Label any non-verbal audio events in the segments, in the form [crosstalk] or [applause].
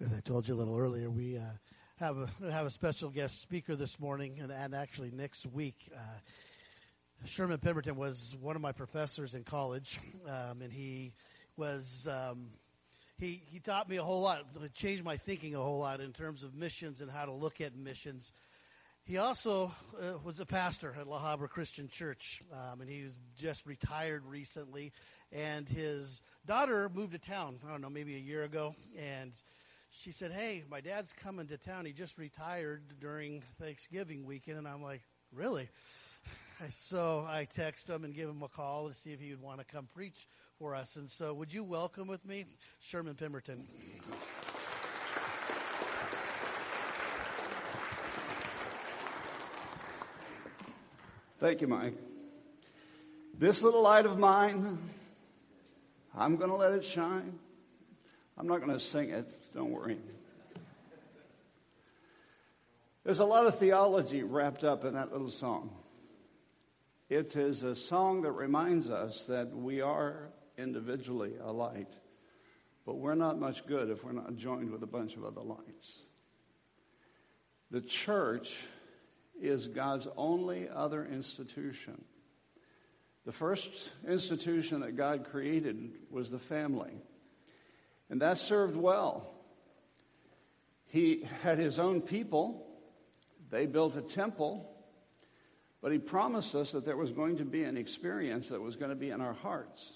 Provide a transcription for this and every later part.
As I told you a little earlier, we uh, have a have a special guest speaker this morning, and, and actually next week. Uh, Sherman Pemberton was one of my professors in college, um, and he was um, he he taught me a whole lot, changed my thinking a whole lot in terms of missions and how to look at missions. He also uh, was a pastor at La Habra Christian Church, um, and he was just retired recently. And his daughter moved to town, I don't know, maybe a year ago, and she said, Hey, my dad's coming to town. He just retired during Thanksgiving weekend. And I'm like, Really? [laughs] So I text him and give him a call to see if he would want to come preach for us. And so, would you welcome with me Sherman Pemberton? Thank you, Mike. This little light of mine, I'm going to let it shine. I'm not going to sing it, don't worry. There's a lot of theology wrapped up in that little song. It is a song that reminds us that we are individually a light, but we're not much good if we're not joined with a bunch of other lights. The church is God's only other institution. The first institution that God created was the family. And that served well. He had his own people. They built a temple. But he promised us that there was going to be an experience that was going to be in our hearts.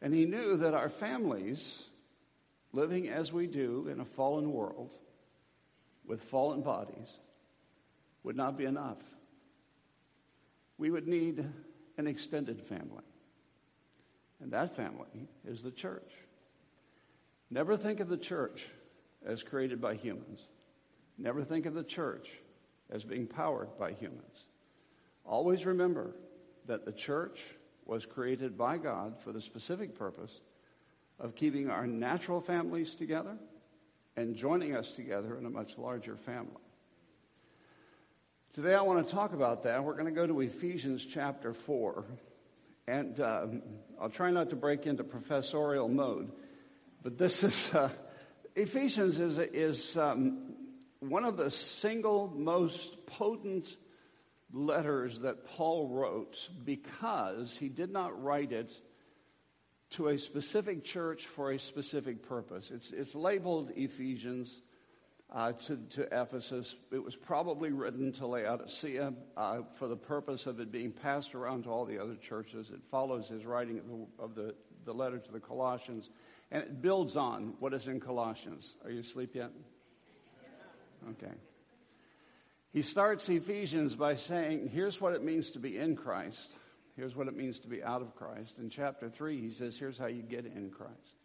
And he knew that our families, living as we do in a fallen world with fallen bodies, would not be enough. We would need an extended family. And that family is the church. Never think of the church as created by humans. Never think of the church as being powered by humans. Always remember that the church was created by God for the specific purpose of keeping our natural families together and joining us together in a much larger family. Today I want to talk about that. We're going to go to Ephesians chapter 4. And um, I'll try not to break into professorial mode. But this [laughs] is, uh, Ephesians is, is um, one of the single most potent letters that Paul wrote because he did not write it to a specific church for a specific purpose. It's, it's labeled Ephesians uh, to, to, Ephesus. It was probably written to Laodicea uh, for the purpose of it being passed around to all the other churches. It follows his writing of the, of the, the letter to the Colossians. And it builds on what is in Colossians. Are you asleep yet? Okay. He starts Ephesians by saying, here's what it means to be in Christ. Here's what it means to be out of Christ. In chapter 3, he says, here's how you get in Christ.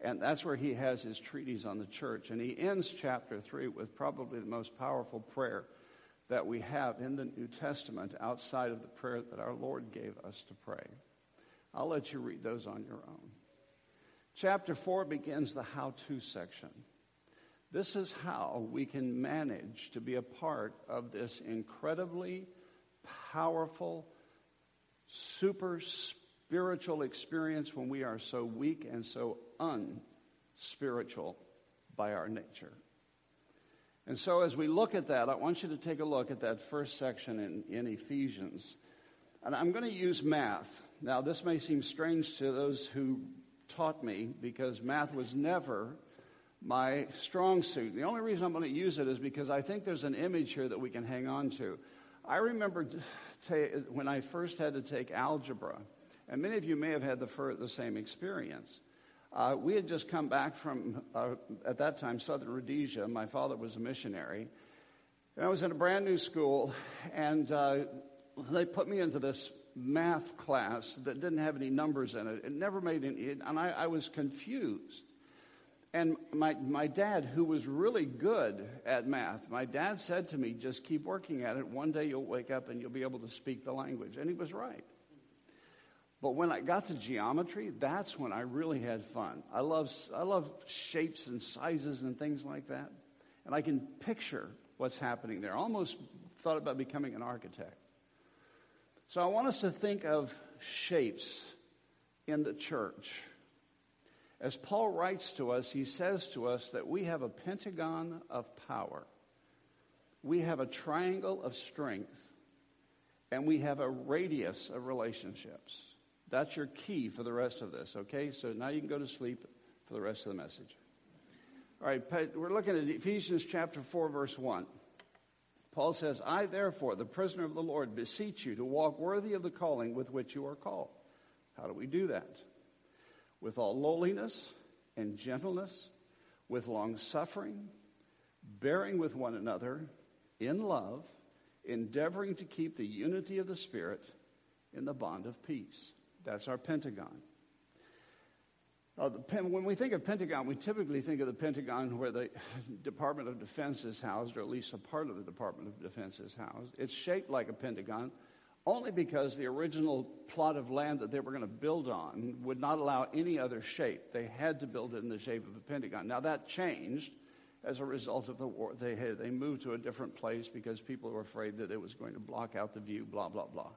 And that's where he has his treatise on the church. And he ends chapter 3 with probably the most powerful prayer that we have in the New Testament outside of the prayer that our Lord gave us to pray. I'll let you read those on your own. Chapter 4 begins the how to section. This is how we can manage to be a part of this incredibly powerful, super spiritual experience when we are so weak and so unspiritual by our nature. And so, as we look at that, I want you to take a look at that first section in, in Ephesians. And I'm going to use math. Now, this may seem strange to those who taught me because math was never my strong suit. The only reason I'm going to use it is because I think there's an image here that we can hang on to. I remember t- when I first had to take algebra, and many of you may have had the, fir- the same experience. Uh, we had just come back from, uh, at that time, Southern Rhodesia. My father was a missionary. And I was in a brand new school, and uh, they put me into this math class that didn't have any numbers in it. It never made any, and I, I was confused. And my, my dad, who was really good at math, my dad said to me, just keep working at it. One day you'll wake up and you'll be able to speak the language. And he was right. But when I got to geometry, that's when I really had fun. I love, I love shapes and sizes and things like that. And I can picture what's happening there. I almost thought about becoming an architect. So I want us to think of shapes in the church. As Paul writes to us, he says to us that we have a pentagon of power, we have a triangle of strength, and we have a radius of relationships. That's your key for the rest of this, okay? So now you can go to sleep for the rest of the message. All right, we're looking at Ephesians chapter 4, verse 1. Paul says, I therefore, the prisoner of the Lord, beseech you to walk worthy of the calling with which you are called. How do we do that? With all lowliness and gentleness, with long suffering, bearing with one another in love, endeavoring to keep the unity of the Spirit in the bond of peace. That's our Pentagon. Uh, the, when we think of Pentagon, we typically think of the Pentagon where the Department of Defense is housed, or at least a part of the Department of Defense is housed. It's shaped like a Pentagon only because the original plot of land that they were going to build on would not allow any other shape. They had to build it in the shape of a Pentagon. Now that changed as a result of the war. They, had, they moved to a different place because people were afraid that it was going to block out the view, blah, blah, blah.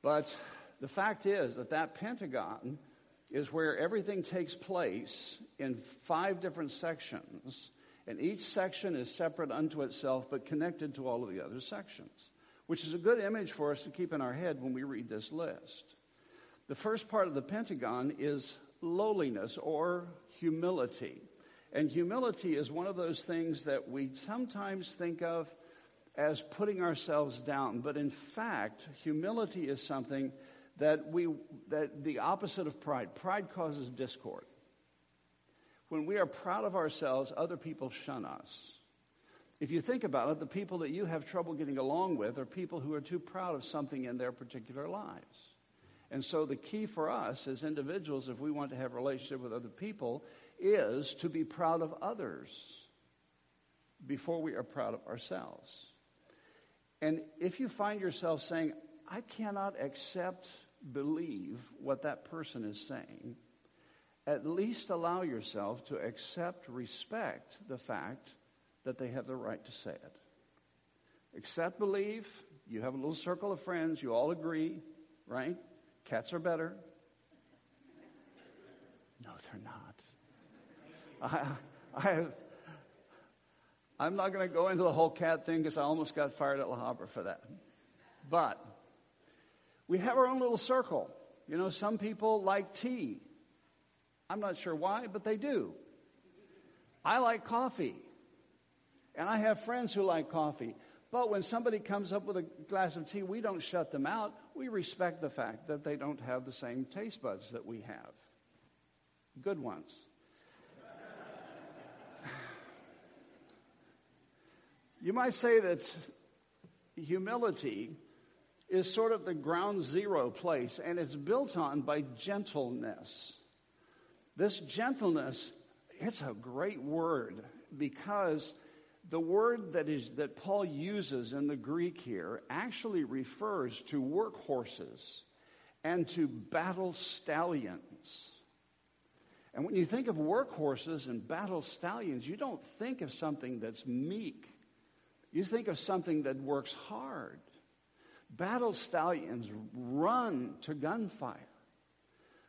But the fact is that that Pentagon is where everything takes place in five different sections, and each section is separate unto itself but connected to all of the other sections, which is a good image for us to keep in our head when we read this list. The first part of the Pentagon is lowliness or humility. And humility is one of those things that we sometimes think of as putting ourselves down. But in fact, humility is something that we that the opposite of pride. Pride causes discord. When we are proud of ourselves, other people shun us. If you think about it, the people that you have trouble getting along with are people who are too proud of something in their particular lives. And so the key for us as individuals, if we want to have relationship with other people, is to be proud of others before we are proud of ourselves. And if you find yourself saying, I cannot accept, believe what that person is saying, at least allow yourself to accept, respect the fact that they have the right to say it. Accept, believe, you have a little circle of friends, you all agree, right? Cats are better. No, they're not. I, I, I'm not going to go into the whole cat thing because I almost got fired at La Habra for that. But we have our own little circle. You know, some people like tea. I'm not sure why, but they do. I like coffee. And I have friends who like coffee. But when somebody comes up with a glass of tea, we don't shut them out. We respect the fact that they don't have the same taste buds that we have. Good ones. [sighs] you might say that humility is sort of the ground zero place, and it's built on by gentleness. This gentleness, it's a great word because the word that is that Paul uses in the Greek here actually refers to workhorses and to battle stallions. And when you think of workhorses and battle stallions, you don't think of something that's meek. You think of something that works hard battle stallions run to gunfire.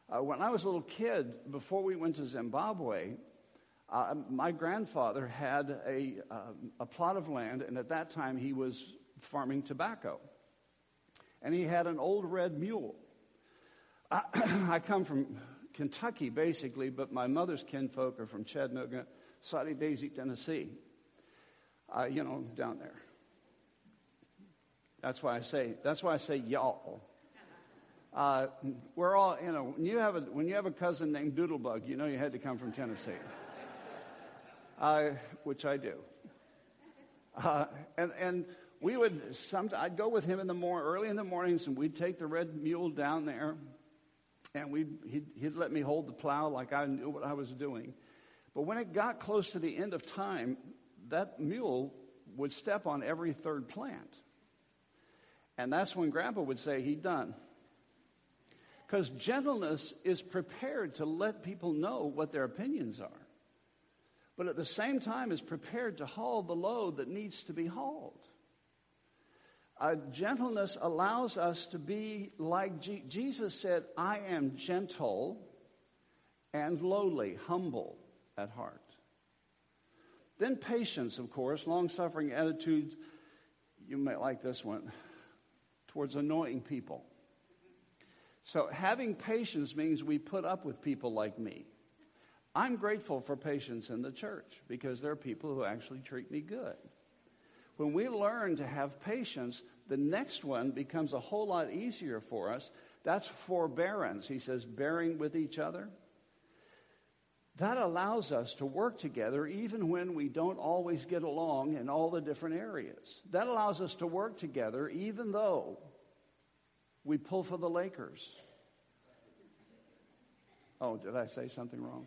Uh, when I was a little kid, before we went to Zimbabwe, uh, my grandfather had a, uh, a plot of land, and at that time he was farming tobacco. And he had an old red mule. I, [clears throat] I come from Kentucky, basically, but my mother's kinfolk are from Chattanooga, Soddy-Daisy, Tennessee. Uh, you know, down there. That's why I say, that's why I say y'all. Uh, we're all, you know, when you, have a, when you have a cousin named Doodlebug, you know you had to come from Tennessee. Uh, which I do. Uh, and, and we would, some, I'd go with him in the morning, early in the mornings, and we'd take the red mule down there, and we'd, he'd, he'd let me hold the plow like I knew what I was doing. But when it got close to the end of time, that mule would step on every third plant. And that's when Grandpa would say, He done. Because gentleness is prepared to let people know what their opinions are. But at the same time is prepared to haul the load that needs to be hauled. Uh, gentleness allows us to be like G- Jesus said, I am gentle and lowly, humble at heart. Then patience, of course, long suffering attitudes. You might like this one towards annoying people. So, having patience means we put up with people like me. I'm grateful for patience in the church because there are people who actually treat me good. When we learn to have patience, the next one becomes a whole lot easier for us. That's forbearance. He says, bearing with each other. That allows us to work together even when we don't always get along in all the different areas. That allows us to work together even though we pull for the Lakers. Oh, did I say something wrong?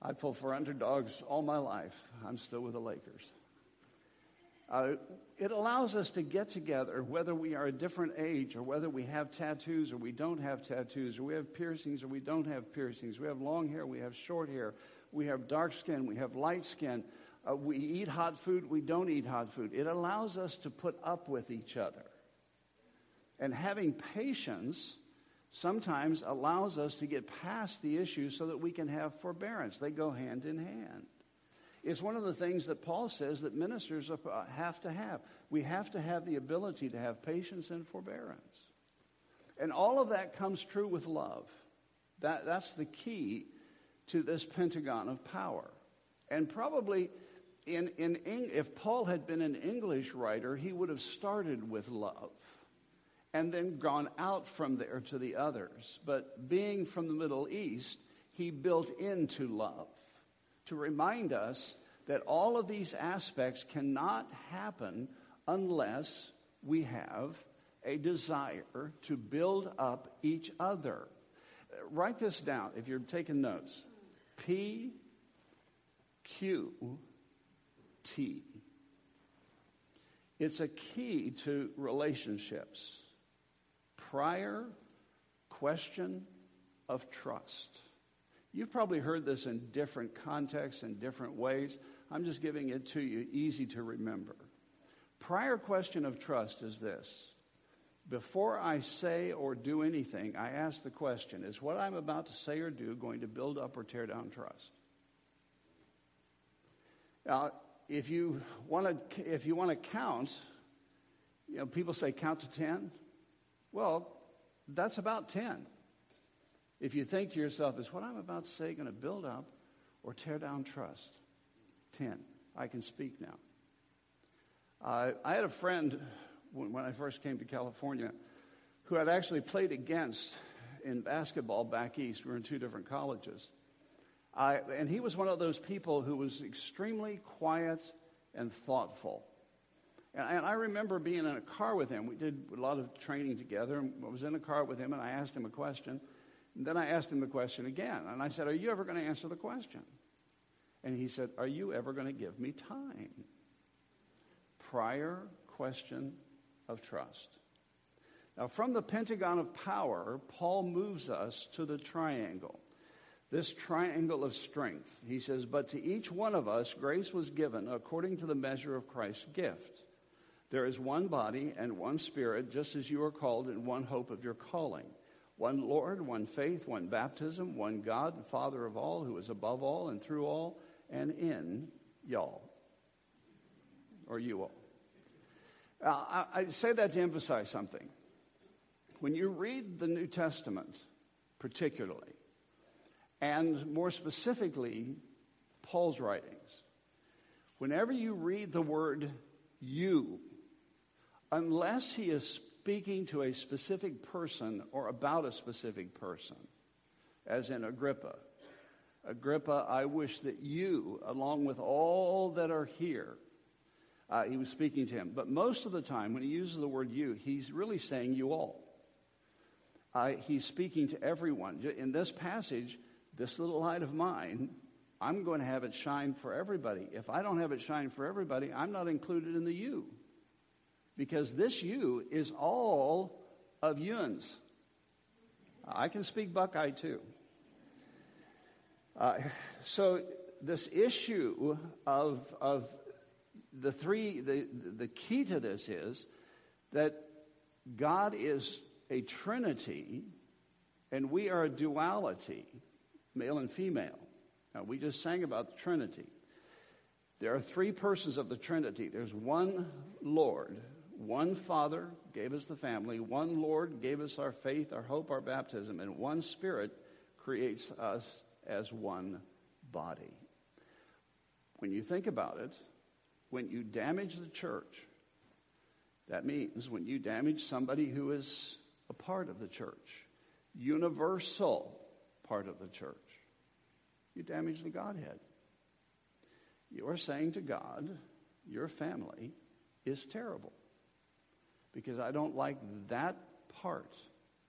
I pull for underdogs all my life. I'm still with the Lakers. Uh, it allows us to get together, whether we are a different age or whether we have tattoos or we don't have tattoos, or we have piercings or we don't have piercings. We have long hair, we have short hair, we have dark skin, we have light skin. Uh, we eat hot food, we don't eat hot food. It allows us to put up with each other. And having patience sometimes allows us to get past the issue so that we can have forbearance. They go hand in hand. It's one of the things that Paul says that ministers uh, have to have. We have to have the ability to have patience and forbearance. And all of that comes true with love. That, that's the key to this pentagon of power. And probably in, in, if Paul had been an English writer, he would have started with love and then gone out from there to the others. But being from the Middle East, he built into love to remind us that all of these aspects cannot happen unless we have a desire to build up each other. Write this down if you're taking notes. P Q T. It's a key to relationships. Prior question of trust. You've probably heard this in different contexts and different ways. I'm just giving it to you, easy to remember. Prior question of trust is this. Before I say or do anything, I ask the question Is what I'm about to say or do going to build up or tear down trust? Now, if you want to, if you want to count, you know, people say count to 10. Well, that's about 10. If you think to yourself, is what I'm about to say going to build up or tear down trust? 10. I can speak now. Uh, I had a friend when, when I first came to California who had actually played against in basketball back east. We were in two different colleges. I, and he was one of those people who was extremely quiet and thoughtful. And, and, I remember being in a car with him. We did a lot of training together. And I was in a car with him, and I asked him a question. And then I asked him the question again. And I said, Are you ever going to answer the question? And he said, Are you ever going to give me time? Prior question of trust. Now, from the Pentagon of Power, Paul moves us to the triangle. This triangle of strength. He says, But to each one of us, grace was given according to the measure of Christ's gift. There is one body and one spirit, just as you are called in one hope of your calling one Lord, one faith, one baptism, one God and Father of all, who is above all and through all and in y'all. Or you all. Uh, I, I say that to emphasize something. When you read the New Testament, particularly, and more specifically, Paul's writings, whenever you read the word you, unless he is speaking to a specific person or about a specific person, as in Agrippa. Agrippa, I wish that you, along with all that are here, uh, he was speaking to him. But most of the time, when he uses the word you, he's really saying you all. Uh, he's speaking to everyone. In this passage, this little light of mine, I'm going to have it shine for everybody. If I don't have it shine for everybody, I'm not included in the you because this you is all of Yuns. I can speak Buckeye too. Uh, so this issue of, of the three, the, the key to this is that God is a trinity And we are a duality, male and female. Now, we just sang about the Trinity. There are three persons of the Trinity. There's one Lord, one Father gave us the family, one Lord gave us our faith, our hope, our baptism, and one Spirit creates us as one body. When you think about it, when you damage the church, that means when you damage somebody who is a part of the church, universal part of the church, you damage the Godhead. You are saying to God, your family is terrible because I don't like that part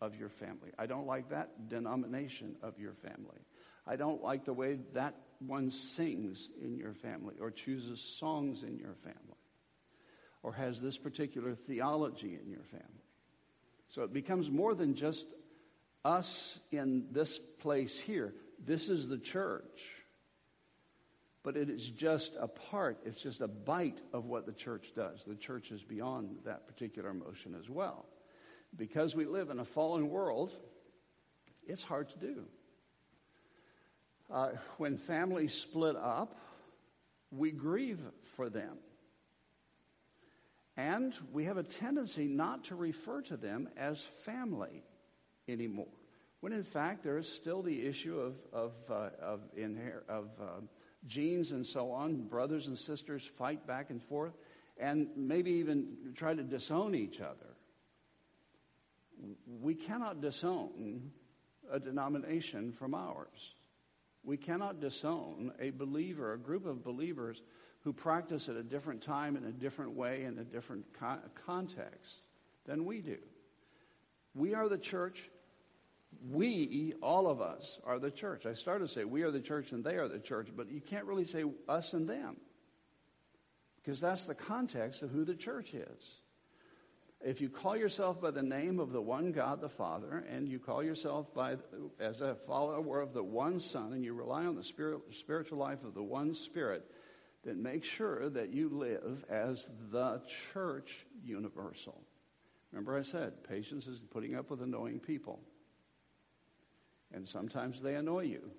of your family. I don't like that denomination of your family. I don't like the way that one sings in your family or chooses songs in your family or has this particular theology in your family. So it becomes more than just us in this place here. This is the church. But it is just a part, it's just a bite of what the church does. The church is beyond that particular motion as well. Because we live in a fallen world, it's hard to do. Uh, when families split up, we grieve for them. And we have a tendency not to refer to them as family anymore. When in fact, there is still the issue of, of, uh, of, inher- of uh, genes and so on. Brothers and sisters fight back and forth and maybe even try to disown each other. We cannot disown a denomination from ours. We cannot disown a believer, a group of believers who practice at a different time in a different way in a different co- context than we do. We are the church. We, all of us, are the church. I started to say we are the church and they are the church, but you can't really say us and them because that's the context of who the church is. If you call yourself by the name of the one God the Father, and you call yourself by as a follower of the one Son, and you rely on the spirit, spiritual life of the one Spirit, then make sure that you live as the church universal. Remember, I said patience is putting up with annoying people, and sometimes they annoy you.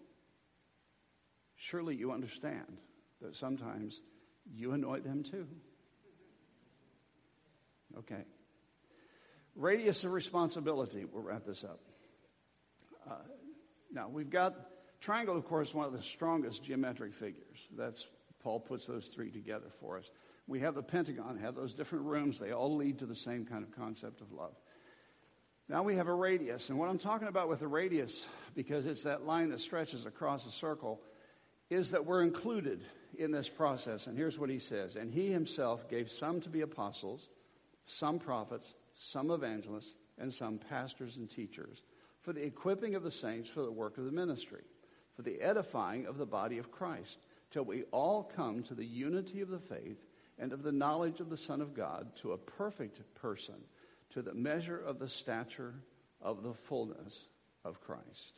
Surely you understand that sometimes you annoy them too. Okay. Radius of responsibility. We'll wrap this up. Uh, now, we've got triangle, of course, one of the strongest geometric figures. That's Paul puts those three together for us. We have the pentagon, have those different rooms. They all lead to the same kind of concept of love. Now we have a radius. And what I'm talking about with the radius, because it's that line that stretches across a circle, is that we're included in this process. And here's what he says And he himself gave some to be apostles, some prophets, some evangelists, and some pastors and teachers, for the equipping of the saints for the work of the ministry, for the edifying of the body of Christ, till we all come to the unity of the faith and of the knowledge of the Son of God, to a perfect person, to the measure of the stature of the fullness of Christ.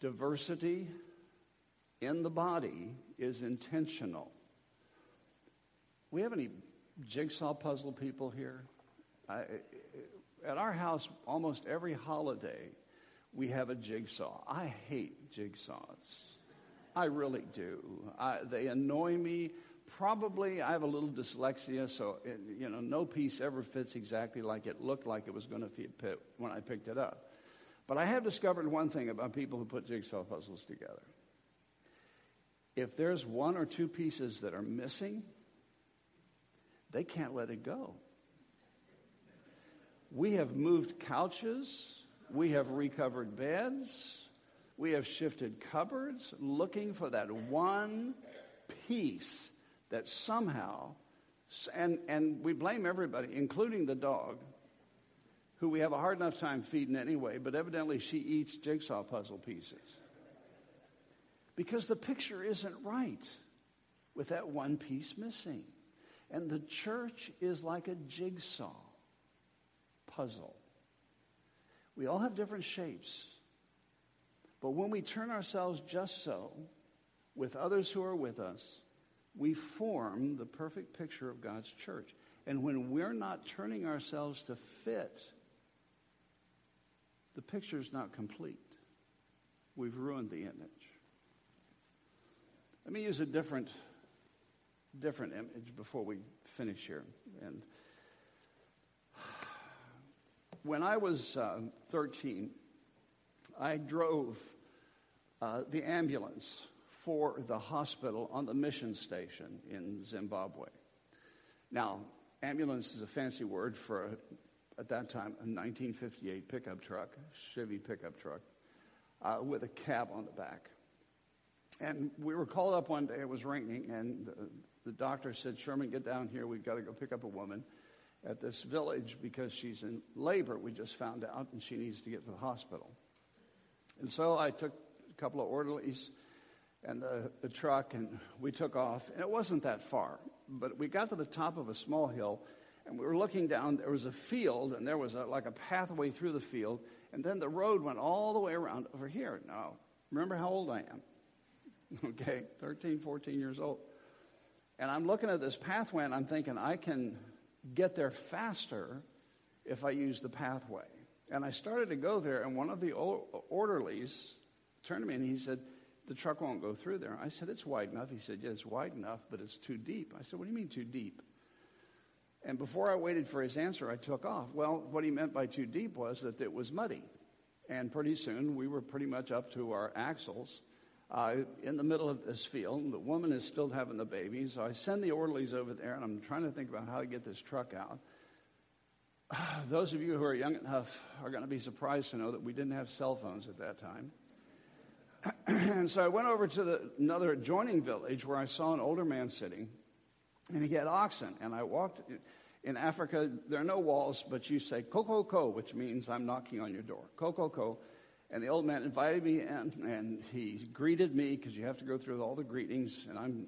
Diversity in the body is intentional. We have any jigsaw puzzle people here? I, at our house, almost every holiday, we have a jigsaw. I hate jigsaws. I really do. I, they annoy me. Probably I have a little dyslexia, so it, you know, no piece ever fits exactly like it looked like it was going to fit when I picked it up. But I have discovered one thing about people who put jigsaw puzzles together. If there's one or two pieces that are missing, they can't let it go. We have moved couches, we have recovered beds, we have shifted cupboards looking for that one piece that somehow, and, and we blame everybody, including the dog, who we have a hard enough time feeding anyway, but evidently she eats jigsaw puzzle pieces. Because the picture isn't right with that one piece missing. And the church is like a jigsaw puzzle. We all have different shapes. But when we turn ourselves just so with others who are with us, we form the perfect picture of God's church. And when we're not turning ourselves to fit the picture is not complete. We've ruined the image. Let me use a different, different image before we finish here. And when I was uh, 13, I drove uh, the ambulance for the hospital on the mission station in Zimbabwe. Now, ambulance is a fancy word for, a, at that time, a 1958 pickup truck, Chevy pickup truck, uh, with a cab on the back. And we were called up one day, it was raining, and the, the doctor said, Sherman, get down here, we've got to go pick up a woman at this village because she's in labor, we just found out, and she needs to get to the hospital. And so I took a couple of orderlies and the, the truck, and we took off. And it wasn't that far, but we got to the top of a small hill, and we were looking down. There was a field, and there was a, like a pathway through the field, and then the road went all the way around over here. Now, remember how old I am? [laughs] Okay, 13, 14 years old. And I'm looking at this pathway, and I'm thinking, I can get there faster if I use the pathway. And I started to go there, and one of the orderlies turned to me and he said, The truck won't go through there. I said, It's wide enough. He said, Yeah, it's wide enough, but it's too deep. I said, What do you mean too deep? And before I waited for his answer, I took off. Well, what he meant by too deep was that it was muddy. And pretty soon we were pretty much up to our axles uh, in the middle of this field. The woman is still having the baby. So I send the orderlies over there and I'm trying to think about how to get this truck out. [sighs] Those of you who are young enough are going to be surprised to know that we didn't have cell phones at that time. [clears throat] and so I went over to the, another adjoining village where I saw an older man sitting, and he had oxen. And I walked. In Africa, there are no walls, but you say "koko ko," which means I'm knocking on your door. "Koko ko," and the old man invited me in, and he greeted me because you have to go through all the greetings, and I'm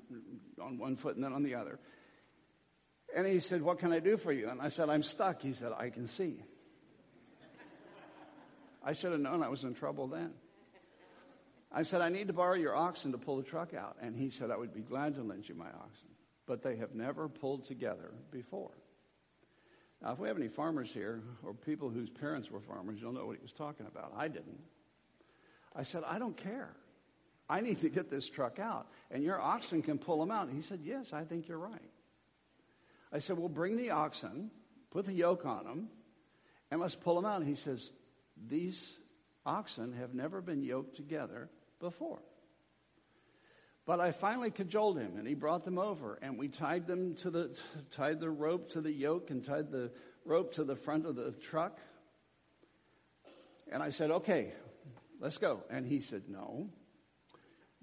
on one foot and then on the other. And he said, What can I do for you? And I said, I'm stuck. He said, I can see. I should have known I was in trouble then. I said, I need to borrow your oxen to pull the truck out. And he said, I would be glad to lend you my oxen. But they have never pulled together before. Now, if we have any farmers here or people whose parents were farmers, you'll know what he was talking about. I didn't. I said, I don't care. I need to get this truck out. And your oxen can pull them out. And he said, Yes, I think you're right. I said, Well, bring the oxen, put the yoke on them, and let's pull them out. And he says, These oxen have never been yoked together before. But I finally cajoled him, and he brought them over, and we tied them to the tied the rope to the yoke and tied the rope to the front of the truck. And I said, "Okay, let's go." And he said, "No,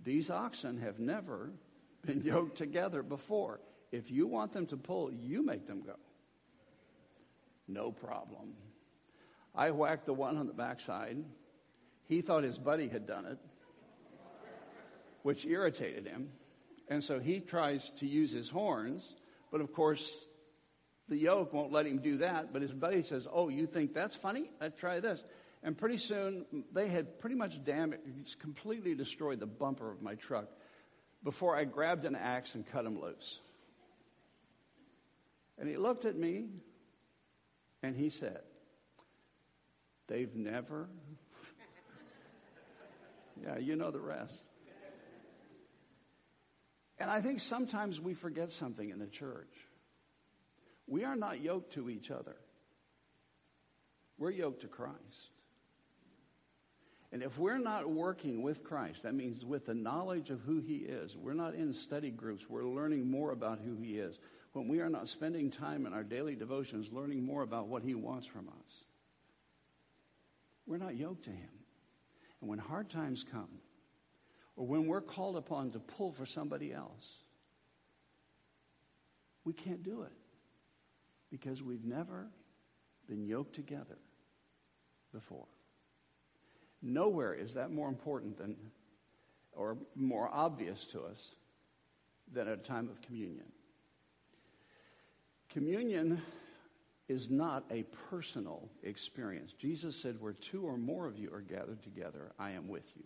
these oxen have never been [laughs] yoked together before. If you want them to pull, you make them go. No problem. I whacked the one on the backside. He thought his buddy had done it, which irritated him. And so he tries to use his horns, but of course, the yoke won't let him do that. But his buddy says, Oh, you think that's funny? Let's try this. And pretty soon, they had pretty much damaged, completely destroyed the bumper of my truck before I grabbed an axe and cut him loose. And he looked at me and he said, They've never. [laughs] yeah, you know the rest. And I think sometimes we forget something in the church. We are not yoked to each other, we're yoked to Christ. And if we're not working with Christ, that means with the knowledge of who He is, we're not in study groups, we're learning more about who He is when we are not spending time in our daily devotions learning more about what He wants from us. We're not yoked to Him. And when hard times come, or when we're called upon to pull for somebody else, we can't do it because we've never been yoked together before. Nowhere is that more important than, or more obvious to us than at a time of communion. Communion is not a personal experience. Jesus said, Where two or more of you are gathered together, I am with you.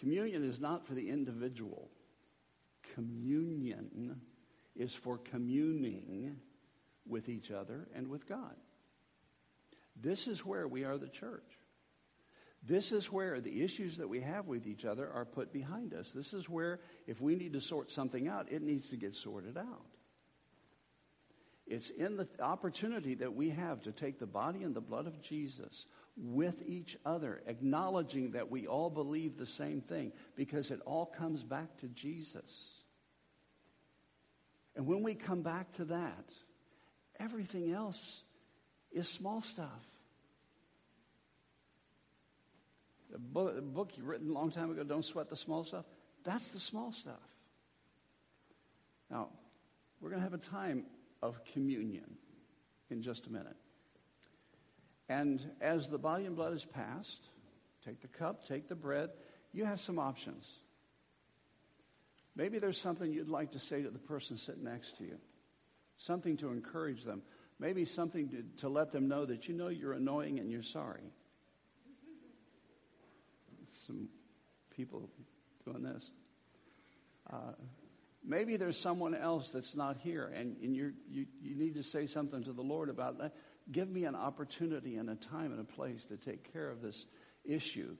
Communion is not for the individual, communion is for communing with each other and with God. This is where we are the church. This is where the issues that we have with each other are put behind us. This is where, if we need to sort something out, it needs to get sorted out. It's in the opportunity that we have to take the body and the blood of Jesus with each other, acknowledging that we all believe the same thing, because it all comes back to Jesus. And when we come back to that, everything else is small stuff. A book you written a long time ago, Don't Sweat the Small Stuff, that's the small stuff. Now, we're going to have a time of communion in just a minute. And as the body and blood is passed, take the cup, take the bread, you have some options. Maybe there's something you'd like to say to the person sitting next to you, something to encourage them, maybe something to, to let them know that you know you're annoying and you're sorry. Some people doing this. Uh, maybe there's someone else that's not here and, and you you, you need to say something to the Lord about that. Give me an opportunity and a time and a place to take care of this issue.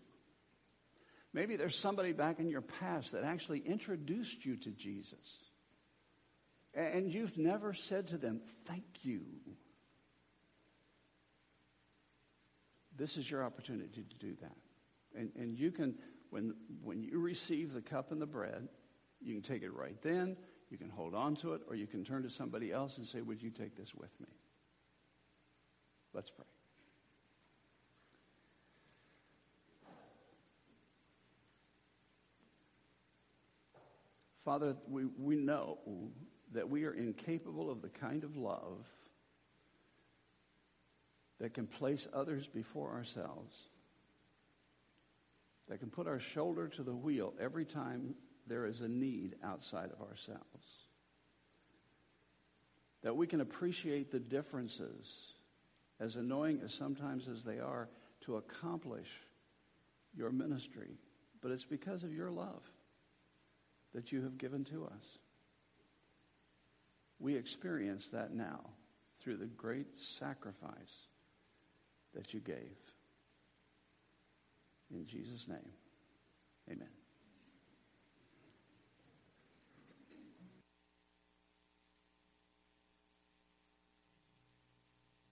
Maybe there's somebody back in your past that actually introduced you to Jesus. And you've never said to them, Thank you. This is your opportunity to do that. And, and you can, when, when you receive the cup and the bread, you can take it right then, you can hold on to it, or you can turn to somebody else and say, Would you take this with me? Let's pray. Father, we, we know that we are incapable of the kind of love that can place others before ourselves, that can put our shoulder to the wheel every time there is a need outside of ourselves, that we can appreciate the differences as annoying as sometimes as they are, to accomplish your ministry. But it's because of your love that you have given to us. We experience that now through the great sacrifice that you gave. In Jesus' name, amen.